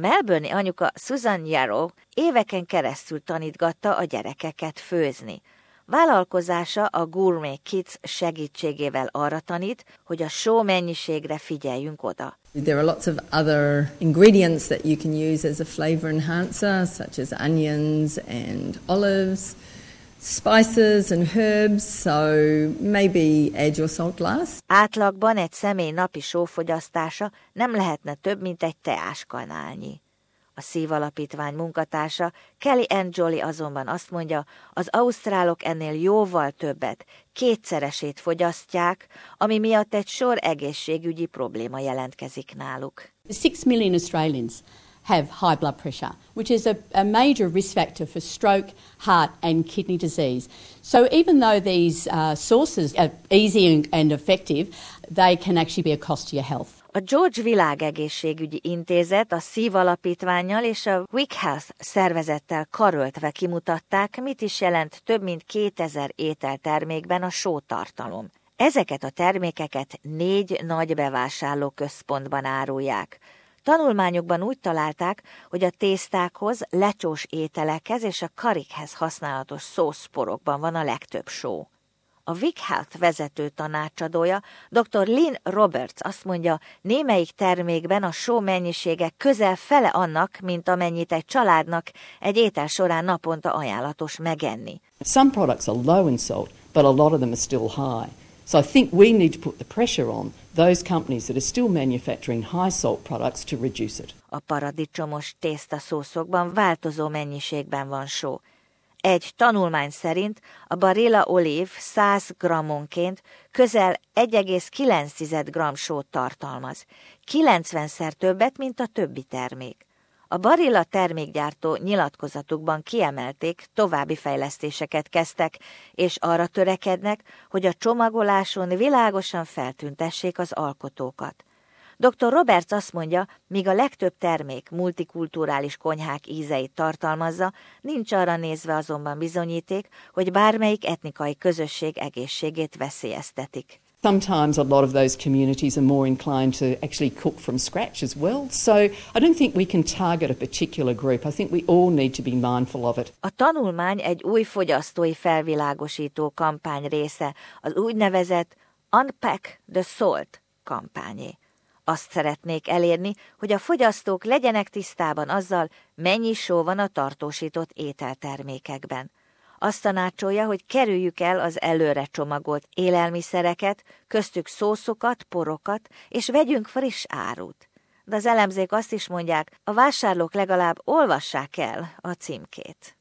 Melbourne anyuka Susan Yarrow éveken keresztül tanítgatta a gyerekeket főzni. Vállalkozása a Gourmet Kids segítségével arra tanít, hogy a só mennyiségre figyeljünk oda. There are lots of other ingredients that you can use as a flavor enhancer, such as onions and olives, spices and herbs, so maybe add your salt glass. Átlagban egy személy napi sófogyasztása nem lehetne több, mint egy teáskanálnyi. A szívalapítvány munkatársa Kelly Anjoli azonban azt mondja, az ausztrálok ennél jóval többet, kétszeresét fogyasztják, ami miatt egy sor egészségügyi probléma jelentkezik náluk. Six million Australians have high blood pressure, which is a, a, major risk factor for stroke, heart, and kidney disease. So, even though these uh, sources are easy and, and effective, they can actually be a cost to your health. A George Világegészségügyi Intézet a Szív Alapítványjal és a Wick Health szervezettel karöltve kimutatták, mit is jelent több mint 2000 ételtermékben a sótartalom. Ezeket a termékeket négy nagy bevásárló központban árulják. Tanulmányokban úgy találták, hogy a tésztákhoz, lecsós ételekhez és a karikhez használatos szószporokban van a legtöbb só. A Vic Health vezető tanácsadója, dr. Lynn Roberts azt mondja, némelyik termékben a só mennyisége közel fele annak, mint amennyit egy családnak egy étel során naponta ajánlatos megenni. Some products are low in salt, but a lot of them are still high. So I think we need to put the pressure on those companies that are still manufacturing high salt products to reduce it. A paradicsomos tészta szószokban változó mennyiségben van só. Egy tanulmány szerint a Barilla olív 100 grammonként közel 1,9 g sót tartalmaz, 90-szer többet, mint a többi termék. A Barilla termékgyártó nyilatkozatukban kiemelték, további fejlesztéseket kezdtek, és arra törekednek, hogy a csomagoláson világosan feltüntessék az alkotókat. Dr. Roberts azt mondja, míg a legtöbb termék multikulturális konyhák ízeit tartalmazza, nincs arra nézve azonban bizonyíték, hogy bármelyik etnikai közösség egészségét veszélyeztetik. Sometimes a lot of those communities are more inclined to actually cook from scratch as well. So I don't think we can target a particular group. I think we all need to be mindful of it. A tanulmány egy új fogyasztói felvilágosító kampány része, az úgynevezett Unpack the Salt kampányé. Azt szeretnék elérni, hogy a fogyasztók legyenek tisztában azzal, mennyi só van a tartósított ételtermékekben. Azt tanácsolja, hogy kerüljük el az előre csomagolt élelmiszereket, köztük szószokat, porokat, és vegyünk friss árut. De az elemzék azt is mondják, a vásárlók legalább olvassák el a címkét.